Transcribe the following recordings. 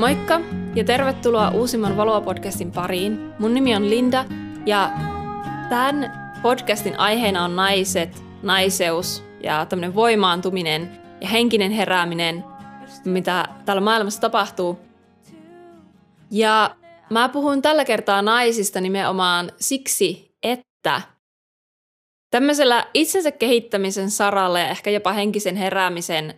Moikka ja tervetuloa uusimman Valoa-podcastin pariin. Mun nimi on Linda ja tämän podcastin aiheena on naiset, naiseus ja tämmöinen voimaantuminen ja henkinen herääminen, mitä täällä maailmassa tapahtuu. Ja mä puhun tällä kertaa naisista nimenomaan siksi, että tämmöisellä itsensä kehittämisen saralla ja ehkä jopa henkisen heräämisen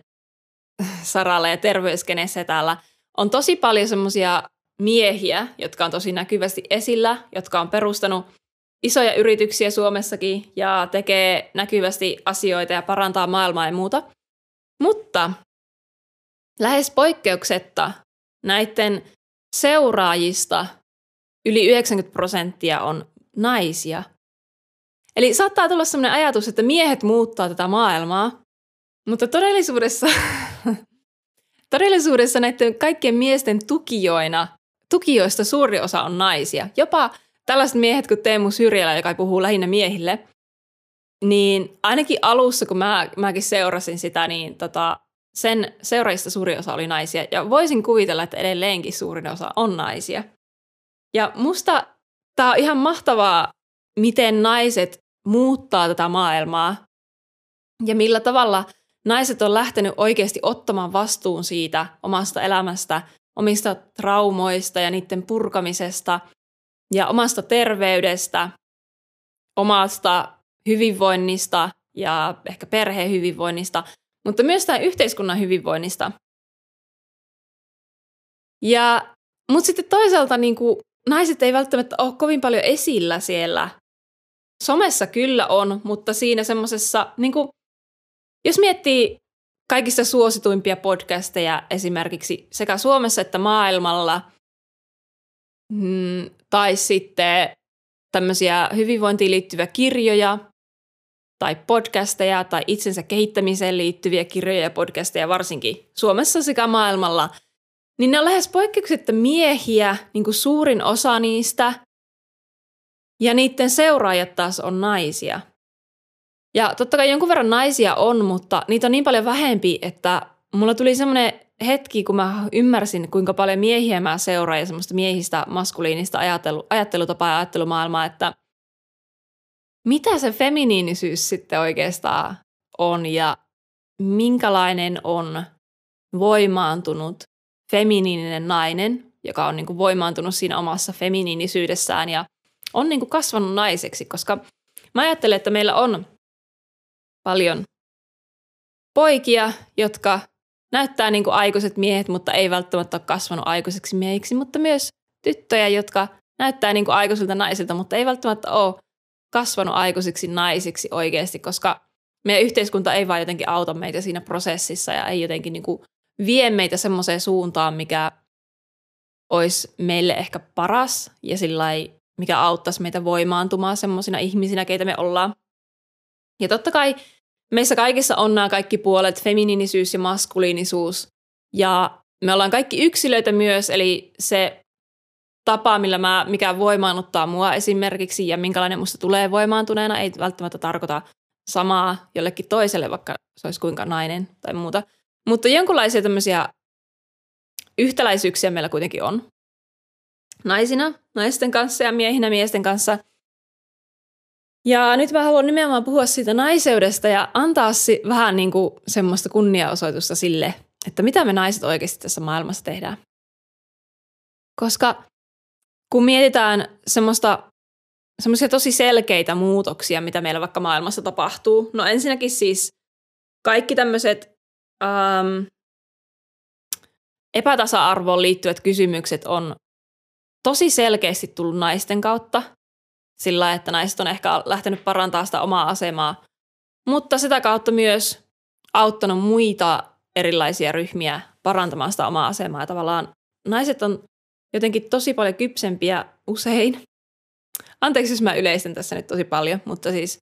saralla ja terveyskenessä täällä on tosi paljon semmoisia miehiä, jotka on tosi näkyvästi esillä, jotka on perustanut isoja yrityksiä Suomessakin ja tekee näkyvästi asioita ja parantaa maailmaa ja muuta. Mutta lähes poikkeuksetta näiden seuraajista yli 90 prosenttia on naisia. Eli saattaa tulla sellainen ajatus, että miehet muuttaa tätä maailmaa, mutta todellisuudessa, todellisuudessa näiden kaikkien miesten tukijoina, tukijoista suuri osa on naisia. Jopa tällaiset miehet kuin Teemu Syrjälä, joka puhuu lähinnä miehille, niin ainakin alussa, kun mä, mäkin seurasin sitä, niin tota, sen seuraajista suuri osa oli naisia. Ja voisin kuvitella, että edelleenkin suurin osa on naisia. Ja musta tämä on ihan mahtavaa, miten naiset muuttaa tätä maailmaa ja millä tavalla naiset on lähtenyt oikeasti ottamaan vastuun siitä omasta elämästä, omista traumoista ja niiden purkamisesta ja omasta terveydestä, omasta hyvinvoinnista ja ehkä perheen hyvinvoinnista, mutta myös tämän yhteiskunnan hyvinvoinnista. Ja, mutta sitten toisaalta niin kuin, naiset ei välttämättä ole kovin paljon esillä siellä. Somessa kyllä on, mutta siinä semmoisessa, niin jos miettii kaikista suosituimpia podcasteja esimerkiksi sekä Suomessa että maailmalla, mm, tai sitten tämmöisiä hyvinvointiin liittyviä kirjoja tai podcasteja tai itsensä kehittämiseen liittyviä kirjoja ja podcasteja varsinkin Suomessa sekä maailmalla, niin ne on lähes poikkeuksetta miehiä, niin kuin suurin osa niistä, ja niiden seuraajat taas on naisia. Ja totta kai jonkun verran naisia on, mutta niitä on niin paljon vähempi, että mulla tuli semmoinen hetki, kun mä ymmärsin, kuinka paljon miehiä mä seuraan ja semmoista miehistä maskuliinista ajattelu, ajattelutapaa ja ajattelumaailmaa, että mitä se feminiinisyys sitten oikeastaan on ja minkälainen on voimaantunut feminiininen nainen, joka on niin kuin voimaantunut siinä omassa feminiinisyydessään ja on niin kuin kasvanut naiseksi, koska mä ajattelen, että meillä on paljon poikia, jotka näyttää niin kuin aikuiset miehet, mutta ei välttämättä ole kasvanut aikuiseksi miehiksi, mutta myös tyttöjä, jotka näyttää niin kuin aikuisilta naisilta, mutta ei välttämättä ole kasvanut aikuisiksi naisiksi oikeasti, koska meidän yhteiskunta ei vaan jotenkin auta meitä siinä prosessissa ja ei jotenkin niin kuin vie meitä semmoiseen suuntaan, mikä olisi meille ehkä paras ja sillä mikä auttaisi meitä voimaantumaan semmoisina ihmisinä, keitä me ollaan. Ja totta kai meissä kaikissa on nämä kaikki puolet, feminiinisyys ja maskuliinisuus. Ja me ollaan kaikki yksilöitä myös, eli se tapa, millä mä, mikä voimaannuttaa mua esimerkiksi ja minkälainen musta tulee voimaantuneena, ei välttämättä tarkoita samaa jollekin toiselle, vaikka se olisi kuinka nainen tai muuta. Mutta jonkinlaisia tämmöisiä yhtäläisyyksiä meillä kuitenkin on. Naisina, naisten kanssa ja miehinä miesten kanssa – ja nyt mä haluan nimenomaan puhua siitä naiseudesta ja antaa si- vähän niin kuin semmoista kunniaosoitusta sille, että mitä me naiset oikeasti tässä maailmassa tehdään. Koska kun mietitään semmoista semmoisia tosi selkeitä muutoksia, mitä meillä vaikka maailmassa tapahtuu. No ensinnäkin siis kaikki tämmöiset ähm, epätasa-arvoon liittyvät kysymykset on tosi selkeästi tullut naisten kautta sillä, että naiset on ehkä lähtenyt parantaa sitä omaa asemaa, mutta sitä kautta myös auttanut muita erilaisia ryhmiä parantamaan sitä omaa asemaa. Ja tavallaan naiset on jotenkin tosi paljon kypsempiä usein. Anteeksi, jos mä yleistän tässä nyt tosi paljon, mutta siis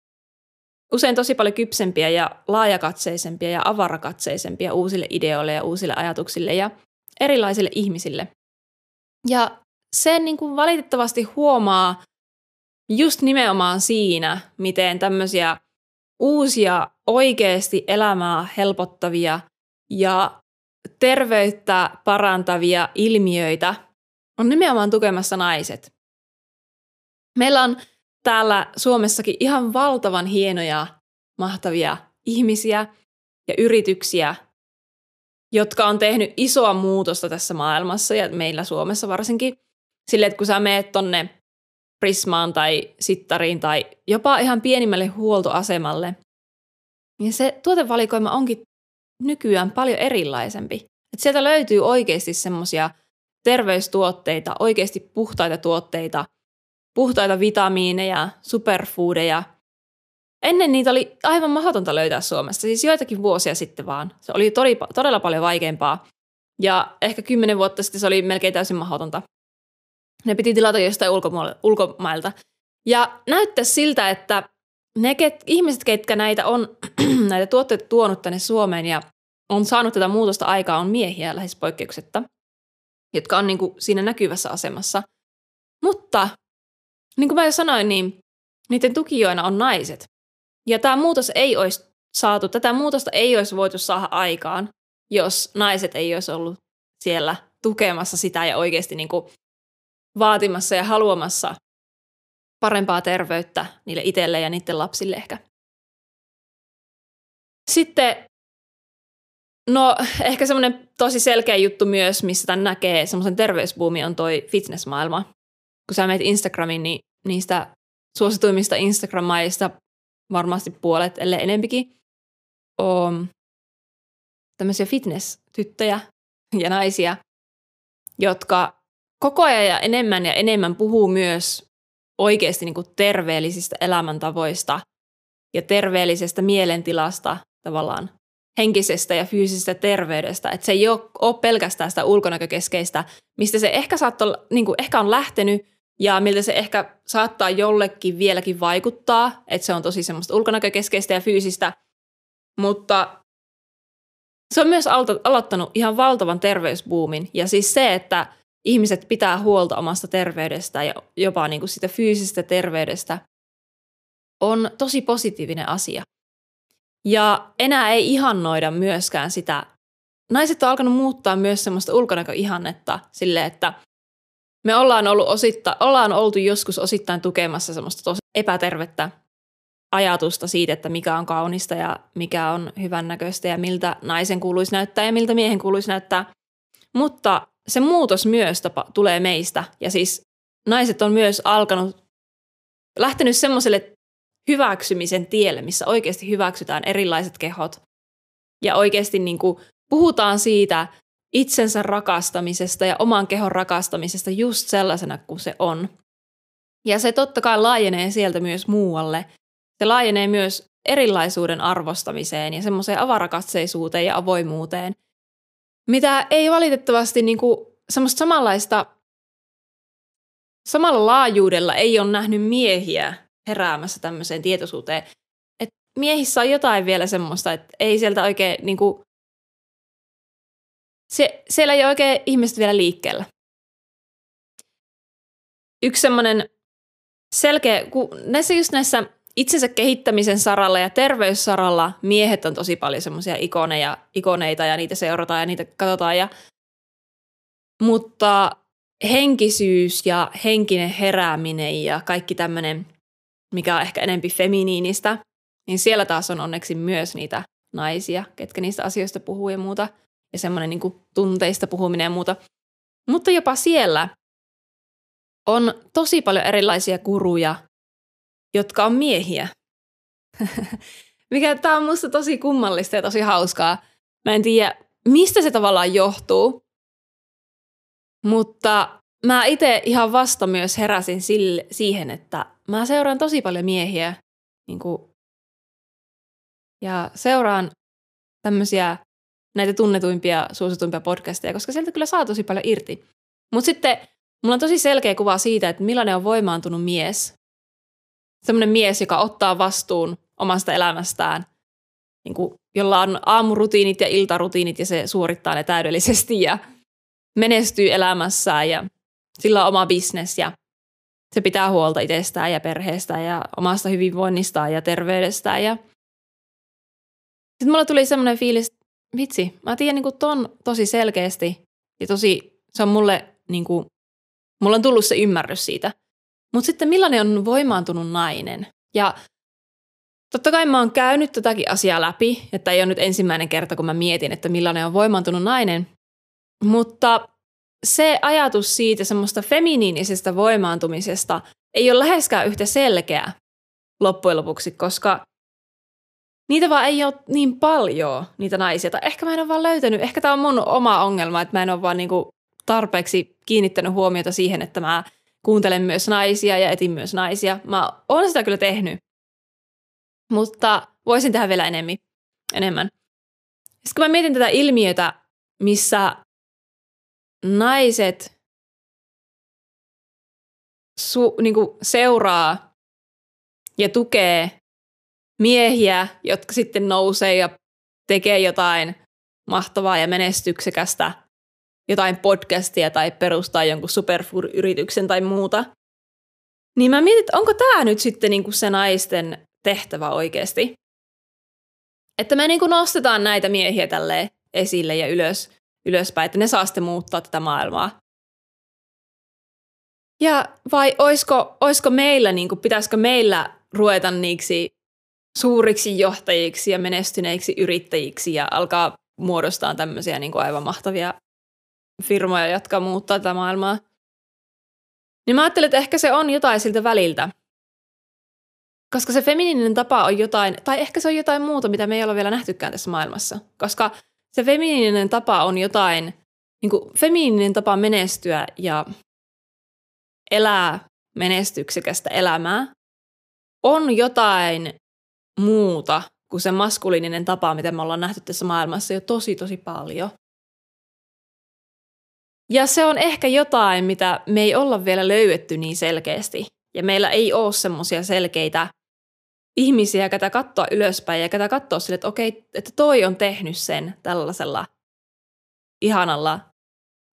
usein tosi paljon kypsempiä ja laajakatseisempia ja avarakatseisempia uusille ideoille ja uusille ajatuksille ja erilaisille ihmisille. Ja sen niin kuin valitettavasti huomaa just nimenomaan siinä, miten tämmöisiä uusia oikeasti elämää helpottavia ja terveyttä parantavia ilmiöitä on nimenomaan tukemassa naiset. Meillä on täällä Suomessakin ihan valtavan hienoja, mahtavia ihmisiä ja yrityksiä, jotka on tehnyt isoa muutosta tässä maailmassa ja meillä Suomessa varsinkin. Sille, että kun sä meet tonne Prismaan tai Sittariin tai jopa ihan pienimmälle huoltoasemalle, niin se tuotevalikoima onkin nykyään paljon erilaisempi. Et sieltä löytyy oikeasti semmoisia terveystuotteita, oikeasti puhtaita tuotteita, puhtaita vitamiineja, superfoodeja. Ennen niitä oli aivan mahdotonta löytää Suomessa, siis joitakin vuosia sitten vaan. Se oli todella paljon vaikeampaa. Ja ehkä kymmenen vuotta sitten se oli melkein täysin mahdotonta. Ne piti tilata jostain ulkomailta. Ja näyttää siltä, että ne ket, ihmiset, ketkä näitä on, näitä tuotteita tuonut tänne Suomeen ja on saanut tätä muutosta aikaa, on miehiä lähes poikkeuksetta, jotka on niin kuin siinä näkyvässä asemassa. Mutta, niin kuin mä jo sanoin, niin niiden tukijoina on naiset. Ja tämä muutos ei olisi saatu, tätä muutosta ei olisi voitu saada aikaan, jos naiset ei olisi ollut siellä tukemassa sitä ja oikeasti niin kuin vaatimassa ja haluamassa parempaa terveyttä niille itselle ja niiden lapsille ehkä. Sitten, no ehkä semmoinen tosi selkeä juttu myös, missä tämän näkee semmoisen terveysbuumi on toi fitnessmaailma. Kun sä menet Instagramiin, niin niistä suosituimmista Instagram-maista varmasti puolet, ellei enempikin, on tämmöisiä fitness-tyttöjä ja naisia, jotka koko ajan ja enemmän ja enemmän puhuu myös oikeasti niin kuin terveellisistä elämäntavoista ja terveellisestä mielentilasta tavallaan henkisestä ja fyysisestä terveydestä. Että se ei ole, ole pelkästään sitä ulkonäkökeskeistä, mistä se ehkä, saattaa, niin kuin ehkä on lähtenyt ja miltä se ehkä saattaa jollekin vieläkin vaikuttaa, että se on tosi semmoista ulkonäkökeskeistä ja fyysistä, mutta se on myös aloittanut ihan valtavan terveysbuumin. Ja siis se, että ihmiset pitää huolta omasta terveydestä ja jopa niin kuin sitä fyysisestä terveydestä, on tosi positiivinen asia. Ja enää ei ihannoida myöskään sitä. Naiset on alkanut muuttaa myös semmoista ulkonäköihannetta sille, että me ollaan, ollut ositta, ollaan oltu joskus osittain tukemassa semmoista tosi epätervettä ajatusta siitä, että mikä on kaunista ja mikä on hyvännäköistä ja miltä naisen kuuluisi näyttää ja miltä miehen kuuluisi näyttää. Mutta se muutos myös tapa, tulee meistä. Ja siis naiset on myös alkanut, lähtenyt semmoiselle hyväksymisen tielle, missä oikeasti hyväksytään erilaiset kehot. Ja oikeasti niin kuin puhutaan siitä itsensä rakastamisesta ja oman kehon rakastamisesta just sellaisena kuin se on. Ja se totta kai laajenee sieltä myös muualle. Se laajenee myös erilaisuuden arvostamiseen ja semmoiseen avarakatseisuuteen ja avoimuuteen – mitä ei valitettavasti niin kuin, semmoista samanlaista, samalla laajuudella ei ole nähnyt miehiä heräämässä tämmöiseen tietoisuuteen. Et miehissä on jotain vielä semmoista, että ei sieltä oikein niin kuin, se, siellä ei ole oikein ihmiset vielä liikkeellä. Yksi semmoinen selkeä, kun näissä just näissä itsensä kehittämisen saralla ja terveyssaralla miehet on tosi paljon semmoisia ikoneja, ikoneita ja niitä seurataan ja niitä katsotaan. Ja, mutta henkisyys ja henkinen herääminen ja kaikki tämmöinen, mikä on ehkä enempi feminiinistä, niin siellä taas on onneksi myös niitä naisia, ketkä niistä asioista puhuu ja muuta. Ja semmoinen niin kuin tunteista puhuminen ja muuta. Mutta jopa siellä on tosi paljon erilaisia kuruja jotka on miehiä. Mikä tämä on musta tosi kummallista ja tosi hauskaa. Mä en tiedä, mistä se tavallaan johtuu, mutta mä itse ihan vasta myös heräsin sille, siihen, että mä seuraan tosi paljon miehiä niin kuin, ja seuraan tämmöisiä näitä tunnetuimpia, suosituimpia podcasteja, koska sieltä kyllä saa tosi paljon irti. Mutta sitten mulla on tosi selkeä kuva siitä, että millainen on voimaantunut mies semmoinen mies, joka ottaa vastuun omasta elämästään, niin kuin, jolla on aamurutiinit ja iltarutiinit ja se suorittaa ne täydellisesti ja menestyy elämässään ja sillä on oma bisnes ja se pitää huolta itsestään ja perheestään ja omasta hyvinvoinnistaan ja terveydestään. Ja sitten mulla tuli semmoinen fiilis, vitsi, mä tiedän niin kuin ton tosi selkeästi ja tosi, se on mulle niin kuin, mulla on tullut se ymmärrys siitä. Mutta sitten millainen on voimaantunut nainen? Ja totta kai mä oon käynyt tätäkin asiaa läpi, että ei ole nyt ensimmäinen kerta, kun mä mietin, että millainen on voimaantunut nainen. Mutta se ajatus siitä semmoista feminiinisestä voimaantumisesta ei ole läheskään yhtä selkeä loppujen lopuksi, koska niitä vaan ei ole niin paljon, niitä naisia. Tai ehkä mä en ole vaan löytänyt, ehkä tämä on mun oma ongelma, että mä en ole vaan niinku tarpeeksi kiinnittänyt huomiota siihen, että mä kuuntelen myös naisia ja etin myös naisia. Mä oon sitä kyllä tehnyt, mutta voisin tehdä vielä enemmän. enemmän. Sitten kun mä mietin tätä ilmiötä, missä naiset su, niin seuraa ja tukee miehiä, jotka sitten nousee ja tekee jotain mahtavaa ja menestyksekästä, jotain podcastia tai perustaa jonkun superfood-yrityksen tai muuta. Niin mä mietin, että onko tämä nyt sitten niinku se naisten tehtävä oikeasti? Että me niinku nostetaan näitä miehiä tälle esille ja ylös, ylöspäin, että ne saa sitten muuttaa tätä maailmaa. Ja vai oisko, oisko meillä, niin kuin, pitäisikö meillä ruveta niiksi suuriksi johtajiksi ja menestyneiksi yrittäjiksi ja alkaa muodostaa tämmöisiä niin kuin aivan mahtavia firmoja, jotka muuttaa tätä maailmaa. Niin mä ajattelin, että ehkä se on jotain siltä väliltä. Koska se feminiininen tapa on jotain, tai ehkä se on jotain muuta, mitä me ei ole vielä nähtykään tässä maailmassa. Koska se feminiininen tapa on jotain, niin kuin feminiininen tapa menestyä ja elää menestyksekästä elämää on jotain muuta kuin se maskuliininen tapa, mitä me ollaan nähty tässä maailmassa jo tosi tosi paljon. Ja se on ehkä jotain, mitä me ei olla vielä löydetty niin selkeästi. Ja meillä ei ole semmoisia selkeitä ihmisiä, ketä katsoa ylöspäin ja ketä katsoa sille, että okei, että toi on tehnyt sen tällaisella ihanalla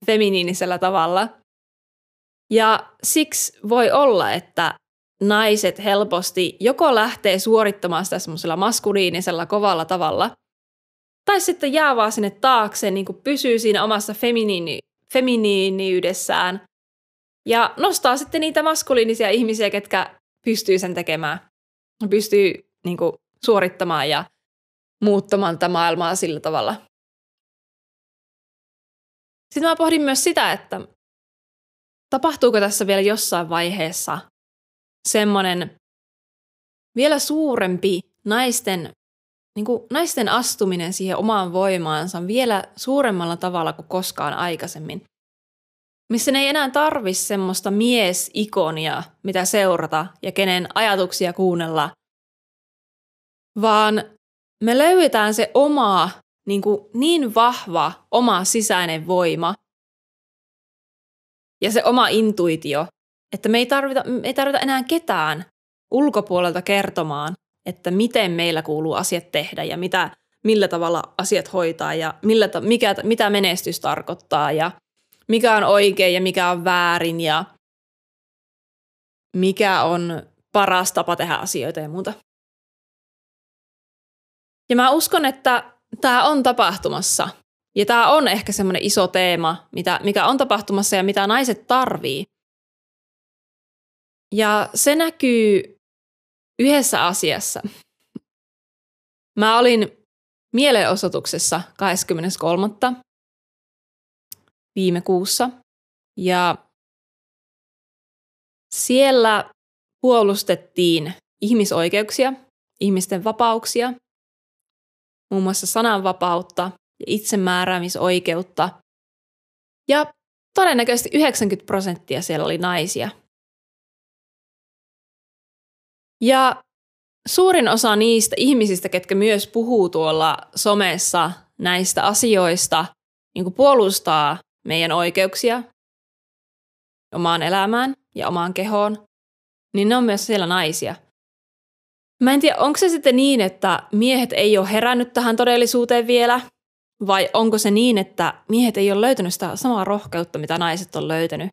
feminiinisellä tavalla. Ja siksi voi olla, että naiset helposti joko lähtee suorittamaan sitä semmoisella maskuliinisella kovalla tavalla, tai sitten jää vaan sinne taakse, niin kuin pysyy siinä omassa feminiini, feminiiniydessään ja nostaa sitten niitä maskuliinisia ihmisiä, ketkä pystyy sen tekemään. Pystyy niin kuin, suorittamaan ja muuttamaan tätä maailmaa sillä tavalla. Sitten mä pohdin myös sitä, että tapahtuuko tässä vielä jossain vaiheessa semmoinen vielä suurempi naisten, niin kuin naisten astuminen siihen omaan voimaansa vielä suuremmalla tavalla kuin koskaan aikaisemmin. Missä ne ei enää tarvi semmoista miesikonia, mitä seurata ja kenen ajatuksia kuunnella, vaan me löydetään se oma, niin, kuin niin vahva oma sisäinen voima ja se oma intuitio, että me ei tarvita, me ei tarvita enää ketään ulkopuolelta kertomaan, että miten meillä kuuluu asiat tehdä ja mitä, millä tavalla asiat hoitaa ja millä, mikä, mitä menestys tarkoittaa ja mikä on oikein ja mikä on väärin ja mikä on paras tapa tehdä asioita ja muuta. Ja mä uskon, että tämä on tapahtumassa. Ja tämä on ehkä semmoinen iso teema, mitä, mikä on tapahtumassa ja mitä naiset tarvii. Ja se näkyy yhdessä asiassa. Mä olin mielenosoituksessa 23. viime kuussa ja siellä puolustettiin ihmisoikeuksia, ihmisten vapauksia, muun muassa sananvapautta ja itsemääräämisoikeutta. Ja todennäköisesti 90 prosenttia siellä oli naisia – ja suurin osa niistä ihmisistä, ketkä myös puhuu tuolla somessa näistä asioista, niin kuin puolustaa meidän oikeuksia omaan elämään ja omaan kehoon, niin ne on myös siellä naisia. Mä en tiedä, onko se sitten niin, että miehet ei ole herännyt tähän todellisuuteen vielä, vai onko se niin, että miehet ei ole löytänyt sitä samaa rohkeutta, mitä naiset on löytänyt.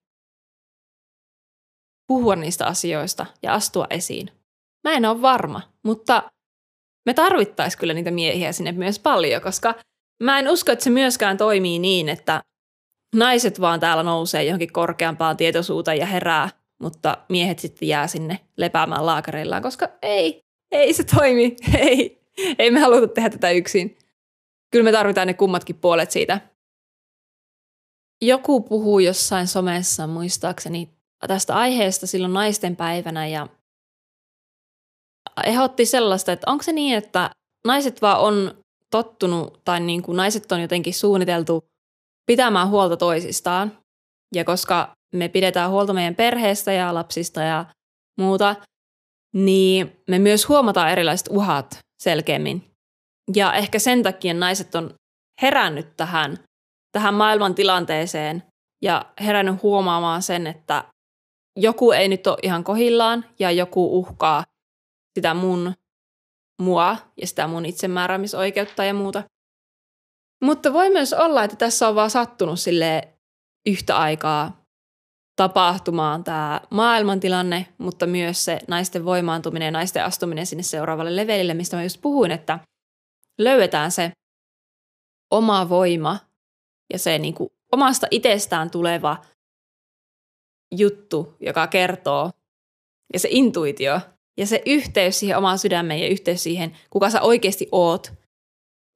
Puhua niistä asioista ja astua esiin. Mä en ole varma, mutta me tarvittaisiin kyllä niitä miehiä sinne myös paljon, koska mä en usko, että se myöskään toimii niin, että naiset vaan täällä nousee johonkin korkeampaan tietoisuuteen ja herää, mutta miehet sitten jää sinne lepäämään laakareillaan, koska ei, ei se toimi, ei, ei me haluta tehdä tätä yksin. Kyllä me tarvitaan ne kummatkin puolet siitä. Joku puhuu jossain somessa muistaakseni tästä aiheesta silloin naisten päivänä ja ehdotti sellaista, että onko se niin, että naiset vaan on tottunut tai niin kuin naiset on jotenkin suunniteltu pitämään huolta toisistaan. Ja koska me pidetään huolta meidän perheestä ja lapsista ja muuta, niin me myös huomataan erilaiset uhat selkeämmin. Ja ehkä sen takia naiset on herännyt tähän, tähän maailman tilanteeseen ja herännyt huomaamaan sen, että joku ei nyt ole ihan kohillaan ja joku uhkaa sitä mun mua ja sitä mun itsemääräämisoikeutta ja muuta. Mutta voi myös olla, että tässä on vaan sattunut sille yhtä aikaa tapahtumaan tämä maailmantilanne, mutta myös se naisten voimaantuminen ja naisten astuminen sinne seuraavalle levelille, mistä mä just puhuin, että löydetään se oma voima ja se niin kuin omasta itsestään tuleva juttu, joka kertoo, ja se intuitio, ja se yhteys siihen omaan sydämeen ja yhteys siihen, kuka sä oikeasti oot.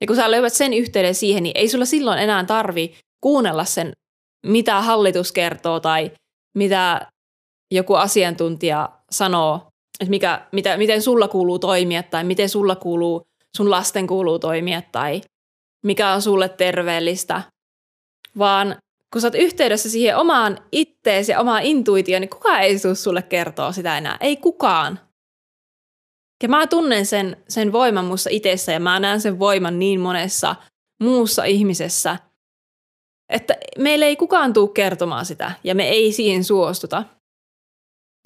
Ja kun sä löydät sen yhteyden siihen, niin ei sulla silloin enää tarvi kuunnella sen, mitä hallitus kertoo tai mitä joku asiantuntija sanoo, että mikä, mitä, miten sulla kuuluu toimia tai miten sulla kuuluu, sun lasten kuuluu toimia tai mikä on sulle terveellistä, vaan kun sä oot yhteydessä siihen omaan itteesi ja omaan intuitioon, niin kukaan ei sulle kertoa sitä enää. Ei kukaan. Ja mä tunnen sen, sen voiman mussa itsessä ja mä näen sen voiman niin monessa muussa ihmisessä, että meille ei kukaan tule kertomaan sitä ja me ei siihen suostuta.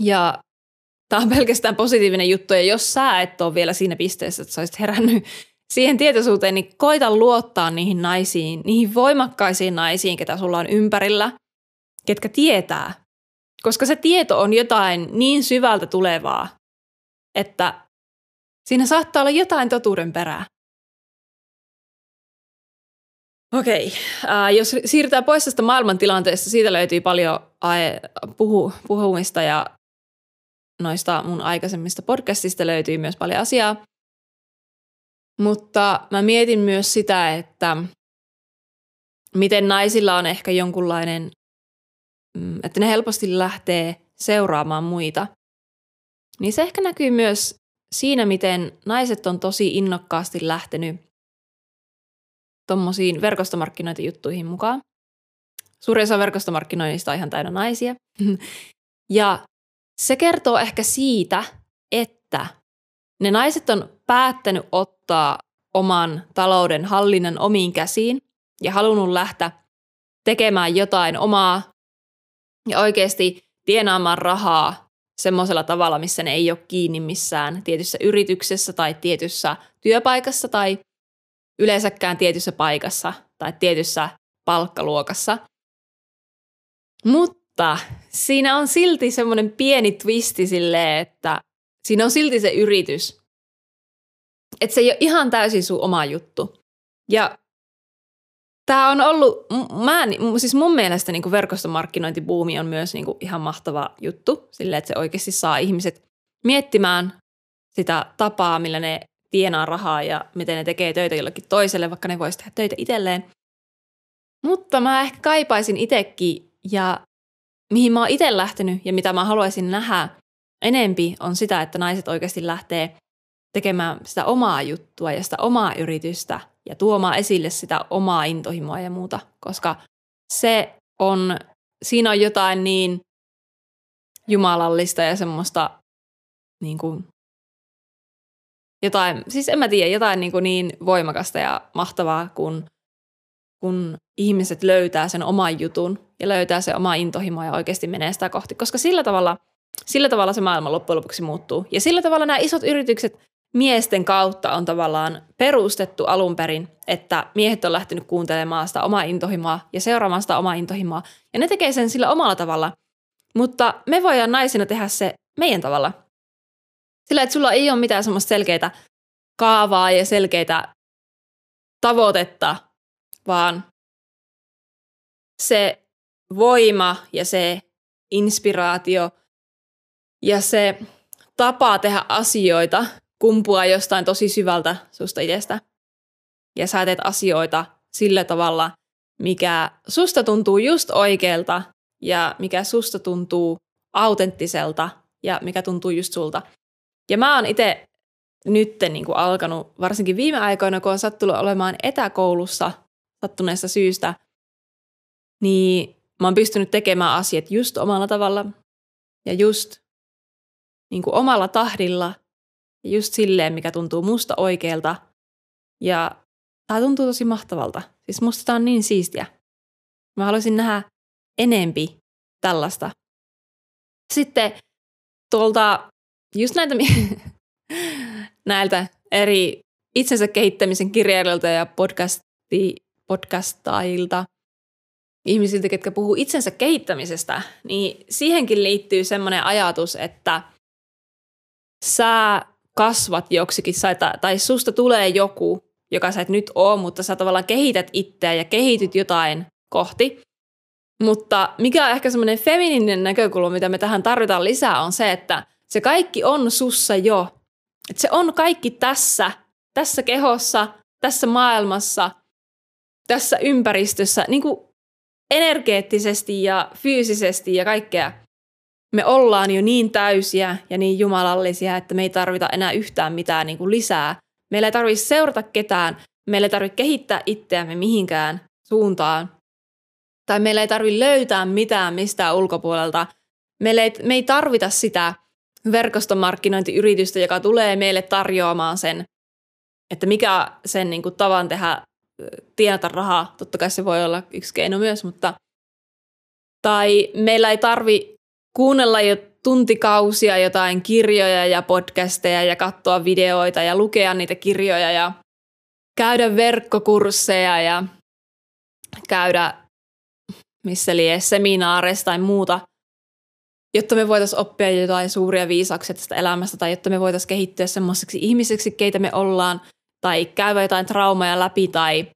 Ja tämä on pelkästään positiivinen juttu ja jos sä et ole vielä siinä pisteessä, että sä olisit herännyt siihen tietoisuuteen, niin koita luottaa niihin naisiin, niihin voimakkaisiin naisiin, ketä sulla on ympärillä, ketkä tietää. Koska se tieto on jotain niin syvältä tulevaa, että Siinä saattaa olla jotain totuuden perää. Okei, äh, jos siirrytään pois tästä maailmantilanteesta, siitä löytyy paljon puhu, puhumista ja noista mun aikaisemmista podcastista löytyy myös paljon asiaa. Mutta mä mietin myös sitä, että miten naisilla on ehkä jonkunlainen, mm, että ne helposti lähtee seuraamaan muita. Niin se ehkä näkyy myös siinä, miten naiset on tosi innokkaasti lähtenyt tuommoisiin verkostomarkkinointijuttuihin mukaan. Suurin osa verkostomarkkinoinnista on ihan täynnä naisia. ja se kertoo ehkä siitä, että ne naiset on päättänyt ottaa oman talouden hallinnan omiin käsiin ja halunnut lähteä tekemään jotain omaa ja oikeasti tienaamaan rahaa semmoisella tavalla, missä ne ei ole kiinni missään tietyssä yrityksessä tai tietyssä työpaikassa tai yleensäkään tietyssä paikassa tai tietyssä palkkaluokassa. Mutta siinä on silti semmoinen pieni twisti silleen, että siinä on silti se yritys. Että se ei ole ihan täysin sun oma juttu. Ja Tämä on ollut, mä, siis mun mielestä niin kuin verkostomarkkinointibuumi on myös niin kuin ihan mahtava juttu, sille että se oikeasti saa ihmiset miettimään sitä tapaa, millä ne tienaa rahaa ja miten ne tekee töitä jollekin toiselle, vaikka ne voisi tehdä töitä itselleen. Mutta mä ehkä kaipaisin itsekin ja mihin mä oon itse lähtenyt ja mitä mä haluaisin nähdä enempi on sitä, että naiset oikeasti lähtee tekemään sitä omaa juttua ja sitä omaa yritystä ja tuomaan esille sitä omaa intohimoa ja muuta, koska se on, siinä on jotain niin jumalallista ja semmoista niin kuin, jotain, siis en mä tiedä, jotain niin, kuin niin voimakasta ja mahtavaa, kun, kun ihmiset löytää sen oman jutun ja löytää se oma intohimo ja oikeasti menee sitä kohti, koska sillä tavalla, sillä tavalla se maailma loppujen lopuksi muuttuu. Ja sillä tavalla nämä isot yritykset miesten kautta on tavallaan perustettu alun perin, että miehet on lähtenyt kuuntelemaan sitä omaa intohimoa ja seuraamaan sitä omaa intohimoa. Ja ne tekee sen sillä omalla tavalla. Mutta me voidaan naisina tehdä se meidän tavalla. Sillä, että sulla ei ole mitään semmoista selkeitä kaavaa ja selkeitä tavoitetta vaan se voima ja se inspiraatio ja se tapa tehdä asioita kumpuaa jostain tosi syvältä susta itsestä. Ja sä teet asioita sillä tavalla, mikä susta tuntuu just oikealta ja mikä susta tuntuu autenttiselta ja mikä tuntuu just sulta. Ja mä oon itse nyt niin kuin alkanut, varsinkin viime aikoina, kun on sattunut olemaan etäkoulussa sattuneesta syystä, niin mä oon pystynyt tekemään asiat just omalla tavalla ja just niin kuin omalla tahdilla just silleen, mikä tuntuu musta oikealta. Ja tämä tuntuu tosi mahtavalta. Siis musta tämä on niin siistiä. Mä haluaisin nähdä enempi tällaista. Sitten tuolta just näitä, näiltä eri itsensä kehittämisen kirjailijoilta ja podcasti, podcastailta, ihmisiltä, ketkä puhuu itsensä kehittämisestä, niin siihenkin liittyy semmoinen ajatus, että sä kasvat joksikin, tai susta tulee joku, joka sä et nyt ole, mutta sä tavallaan kehität itseä ja kehityt jotain kohti. Mutta mikä on ehkä semmoinen femininen näkökulma, mitä me tähän tarvitaan lisää, on se, että se kaikki on sussa jo. Että se on kaikki tässä, tässä kehossa, tässä maailmassa, tässä ympäristössä, niin kuin energeettisesti ja fyysisesti ja kaikkea. Me ollaan jo niin täysiä ja niin jumalallisia, että me ei tarvita enää yhtään mitään niin kuin lisää. Meillä ei tarvitse seurata ketään, meillä ei tarvitse kehittää itseämme mihinkään suuntaan. Tai meillä ei tarvitse löytää mitään mistään ulkopuolelta. Meillä ei, me ei tarvita sitä verkostomarkkinointiyritystä, joka tulee meille tarjoamaan sen, että mikä sen niin kuin, tavan tehdä, tienata rahaa. Totta kai se voi olla yksi keino myös, mutta tai meillä ei tarvi kuunnella jo tuntikausia jotain kirjoja ja podcasteja ja katsoa videoita ja lukea niitä kirjoja ja käydä verkkokursseja ja käydä missä lie seminaareissa tai muuta – jotta me voitaisiin oppia jotain suuria viisauksia tästä elämästä tai jotta me voitaisiin kehittyä semmoiseksi ihmiseksi, keitä me ollaan, tai käydä jotain traumaja läpi tai,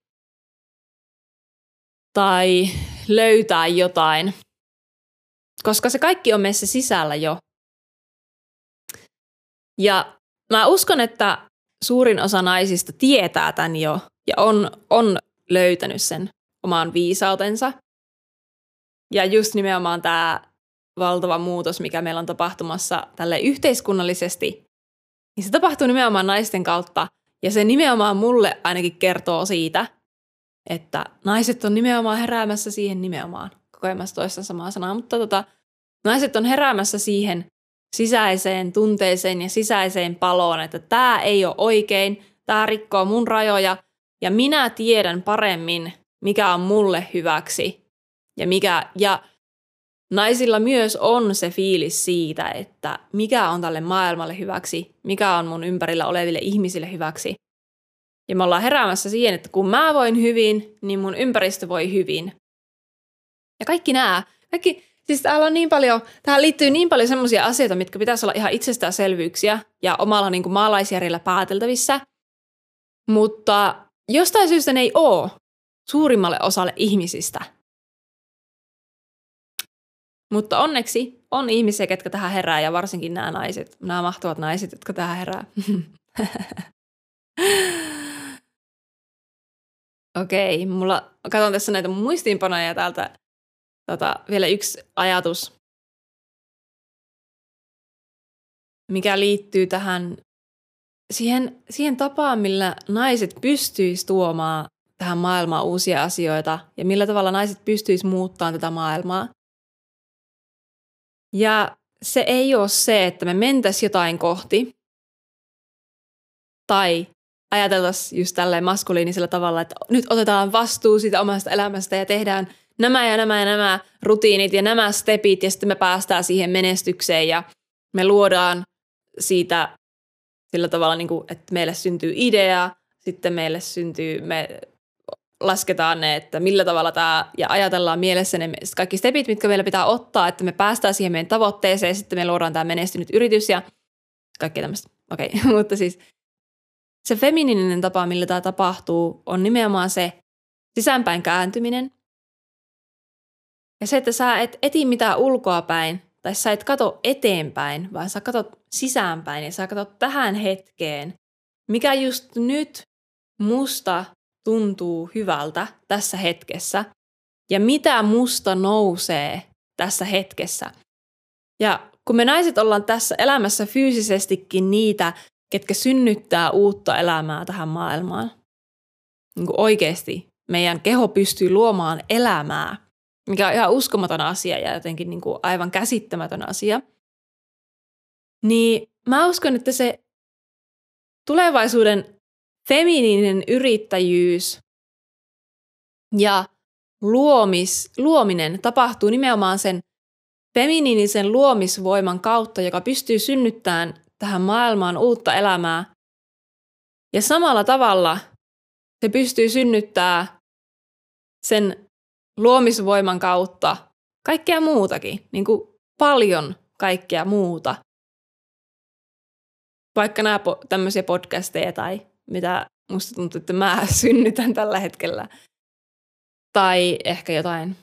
tai löytää jotain. Koska se kaikki on meissä sisällä jo. Ja mä uskon, että suurin osa naisista tietää tämän jo ja on, on löytänyt sen oman viisautensa. Ja just nimenomaan tämä valtava muutos, mikä meillä on tapahtumassa tälle yhteiskunnallisesti, niin se tapahtuu nimenomaan naisten kautta. Ja se nimenomaan mulle ainakin kertoo siitä, että naiset on nimenomaan heräämässä siihen nimenomaan. Koko ajan toista samaa sanaa, mutta tota, naiset on heräämässä siihen sisäiseen tunteeseen ja sisäiseen paloon, että tämä ei ole oikein, tämä rikkoo mun rajoja ja minä tiedän paremmin, mikä on mulle hyväksi ja mikä, ja naisilla myös on se fiilis siitä, että mikä on tälle maailmalle hyväksi, mikä on mun ympärillä oleville ihmisille hyväksi. Ja me ollaan heräämässä siihen, että kun mä voin hyvin, niin mun ympäristö voi hyvin. Ja kaikki nämä, kaikki, siis täällä on niin paljon, tähän liittyy niin paljon semmoisia asioita, mitkä pitäisi olla ihan itsestäänselvyyksiä ja omalla niin kuin maalaisjärjellä pääteltävissä. Mutta jostain syystä ne ei ole suurimmalle osalle ihmisistä – mutta onneksi on ihmisiä, ketkä tähän herää ja varsinkin nämä naiset, nämä mahtavat naiset, jotka tähän herää. Okei, okay, mulla, katson tässä näitä muistiinpanoja täältä. Tota, vielä yksi ajatus, mikä liittyy tähän siihen, siihen tapaan, millä naiset pystyisivät tuomaan tähän maailmaan uusia asioita ja millä tavalla naiset pystyisivät muuttamaan tätä maailmaa. Ja se ei ole se, että me mentäisiin jotain kohti tai ajateltaisiin just tälleen maskuliinisella tavalla, että nyt otetaan vastuu siitä omasta elämästä ja tehdään nämä ja nämä ja nämä rutiinit ja nämä stepit ja sitten me päästään siihen menestykseen ja me luodaan siitä sillä tavalla, niin kuin, että meille syntyy idea, sitten meille syntyy, me lasketaan ne, että millä tavalla tämä, ja ajatellaan mielessä ne kaikki stepit, mitkä meillä pitää ottaa, että me päästään siihen meidän tavoitteeseen, sitten me luodaan tämä menestynyt yritys ja kaikkea tämmöistä. Okei, okay. mutta siis se femininen tapa, millä tämä tapahtuu, on nimenomaan se, sisäänpäin kääntyminen. Ja se, että sä et eti mitään ulkoapäin, tai sä et kato eteenpäin, vaan sä katot sisäänpäin ja sä katot tähän hetkeen, mikä just nyt musta tuntuu hyvältä tässä hetkessä ja mitä musta nousee tässä hetkessä. Ja kun me naiset ollaan tässä elämässä fyysisestikin niitä, ketkä synnyttää uutta elämää tähän maailmaan, niin oikeasti meidän keho pystyy luomaan elämää, mikä on ihan uskomaton asia ja jotenkin niin kuin aivan käsittämätön asia, niin mä uskon, että se tulevaisuuden feminiininen yrittäjyys ja luomis, luominen tapahtuu nimenomaan sen feminiinisen luomisvoiman kautta, joka pystyy synnyttämään tähän maailmaan uutta elämää. Ja samalla tavalla se pystyy synnyttämään sen luomisvoiman kautta kaikkea muutakin, niin kuin paljon kaikkea muuta. Vaikka nämä po- tämmöisiä podcasteja tai mitä musta tuntuu, että mä synnytän tällä hetkellä. Tai ehkä jotain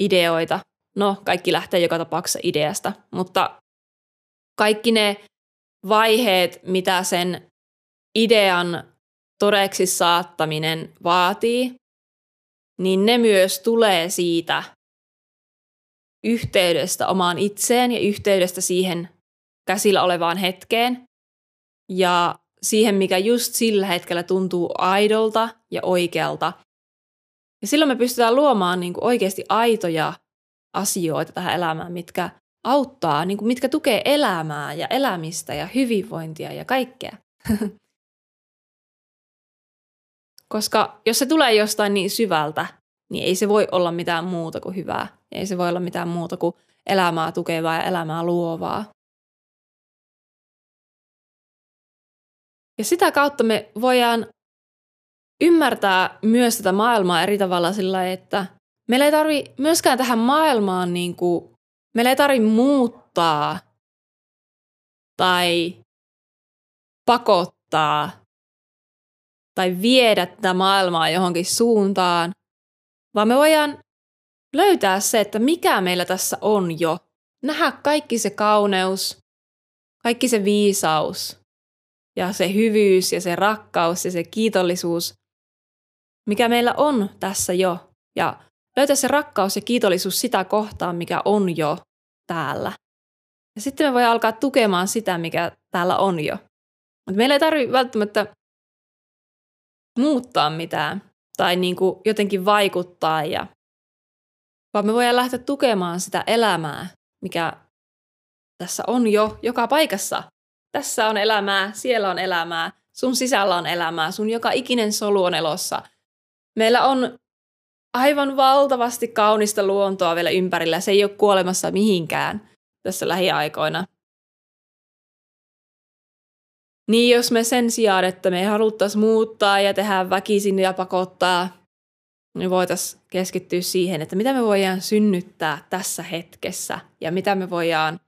ideoita. No, kaikki lähtee joka tapauksessa ideasta, mutta kaikki ne vaiheet, mitä sen idean todeksi saattaminen vaatii, niin ne myös tulee siitä yhteydestä omaan itseen ja yhteydestä siihen käsillä olevaan hetkeen ja siihen, mikä just sillä hetkellä tuntuu aidolta ja oikealta. Ja silloin me pystytään luomaan niin kuin oikeasti aitoja asioita tähän elämään, mitkä auttaa, niin kuin mitkä tukee elämää ja elämistä ja hyvinvointia ja kaikkea. Koska jos se tulee jostain niin syvältä, niin ei se voi olla mitään muuta kuin hyvää. Ei se voi olla mitään muuta kuin elämää tukevaa ja elämää luovaa. Ja sitä kautta me voidaan ymmärtää myös tätä maailmaa eri tavalla sillä että meillä ei tarvi myöskään tähän maailmaan niin kuin, meillä ei tarvi muuttaa tai pakottaa tai viedä tätä maailmaa johonkin suuntaan, vaan me voidaan löytää se, että mikä meillä tässä on jo. Nähdä kaikki se kauneus, kaikki se viisaus ja se hyvyys ja se rakkaus ja se kiitollisuus, mikä meillä on tässä jo. Ja löytää se rakkaus ja kiitollisuus sitä kohtaan, mikä on jo täällä. Ja sitten me voidaan alkaa tukemaan sitä, mikä täällä on jo. Mutta meillä ei tarvitse välttämättä muuttaa mitään tai niin kuin jotenkin vaikuttaa, ja, vaan me voidaan lähteä tukemaan sitä elämää, mikä tässä on jo joka paikassa. Tässä on elämää, siellä on elämää, sun sisällä on elämää, sun joka ikinen solu on elossa. Meillä on aivan valtavasti kaunista luontoa vielä ympärillä. Se ei ole kuolemassa mihinkään tässä lähiaikoina. Niin jos me sen sijaan, että me haluttaisiin muuttaa ja tehdä väkisin ja pakottaa, niin voitaisiin keskittyä siihen, että mitä me voidaan synnyttää tässä hetkessä ja mitä me voidaan,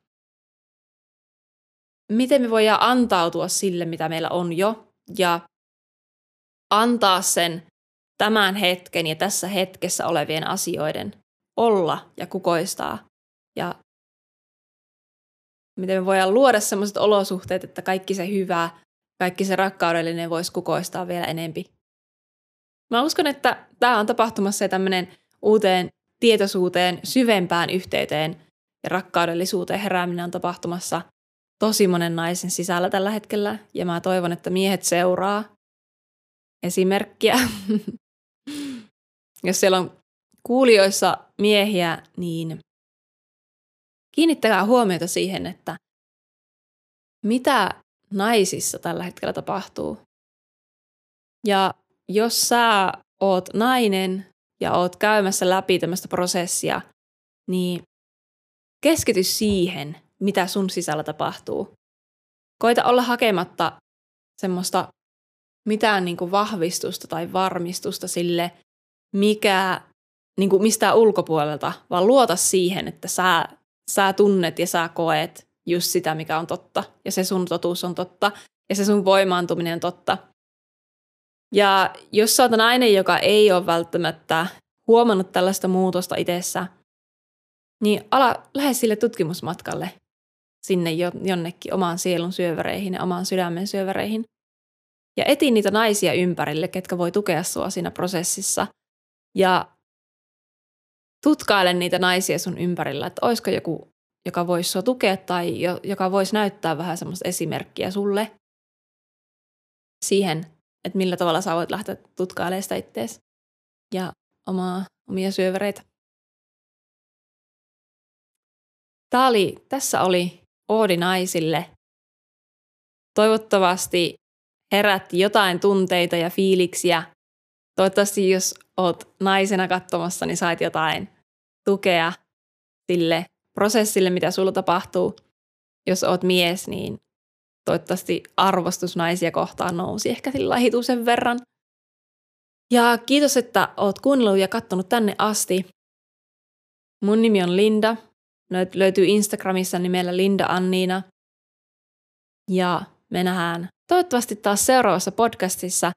miten me voidaan antautua sille, mitä meillä on jo ja antaa sen tämän hetken ja tässä hetkessä olevien asioiden olla ja kukoistaa ja miten me voidaan luoda sellaiset olosuhteet, että kaikki se hyvä, kaikki se rakkaudellinen voisi kukoistaa vielä enempi. Mä uskon, että tämä on tapahtumassa ja tämmöinen uuteen tietoisuuteen, syvempään yhteyteen ja rakkaudellisuuteen herääminen on tapahtumassa tosi monen naisen sisällä tällä hetkellä. Ja mä toivon, että miehet seuraa esimerkkiä. Jos siellä on kuulijoissa miehiä, niin kiinnittäkää huomiota siihen, että mitä naisissa tällä hetkellä tapahtuu. Ja jos sä oot nainen ja oot käymässä läpi tämmöistä prosessia, niin keskity siihen, mitä sun sisällä tapahtuu. Koita olla hakematta semmoista mitään niin kuin vahvistusta tai varmistusta sille, mikä niin kuin mistään ulkopuolelta, vaan luota siihen, että sä sä tunnet ja sä koet just sitä, mikä on totta. Ja se sun totuus on totta. Ja se sun voimaantuminen on totta. Ja jos sä oot nainen, joka ei ole välttämättä huomannut tällaista muutosta itsessä, niin ala, lähde sille tutkimusmatkalle sinne jonnekin omaan sielun syöväreihin ja omaan sydämen syöväreihin. Ja eti niitä naisia ympärille, ketkä voi tukea sua siinä prosessissa. Ja tutkaile niitä naisia sun ympärillä, että olisiko joku, joka voisi sua tukea tai jo, joka voisi näyttää vähän semmoista esimerkkiä sulle siihen, että millä tavalla sä voit lähteä tutkailemaan sitä ittees ja omaa, omia syövereitä. Tää oli, tässä oli Oodi naisille. Toivottavasti herätti jotain tunteita ja fiiliksiä. Toivottavasti jos oot naisena katsomassa, niin sait jotain tukea sille prosessille, mitä sulla tapahtuu. Jos oot mies, niin toivottavasti arvostus naisia kohtaan nousi ehkä sillä hitusen verran. Ja kiitos, että oot kuunnellut ja katsonut tänne asti. Mun nimi on Linda. Löytyy Instagramissa nimellä Linda Anniina. Ja me nähdään toivottavasti taas seuraavassa podcastissa.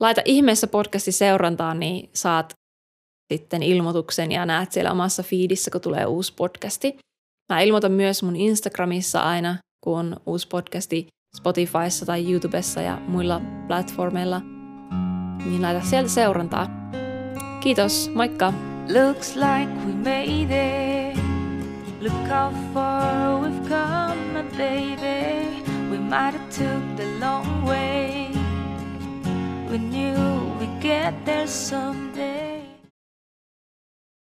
Laita ihmeessä podcasti seurantaan, niin saat sitten ilmoituksen ja näet siellä omassa feedissä, kun tulee uusi podcasti. Mä ilmoitan myös mun Instagramissa aina, kun on uusi podcasti Spotifyssa tai YouTubessa ja muilla platformeilla. Niin laita sieltä seurantaa. Kiitos, moikka! Looks like we made it. Look how far we've come, baby. We might have took the long way. We knew we'd get there someday.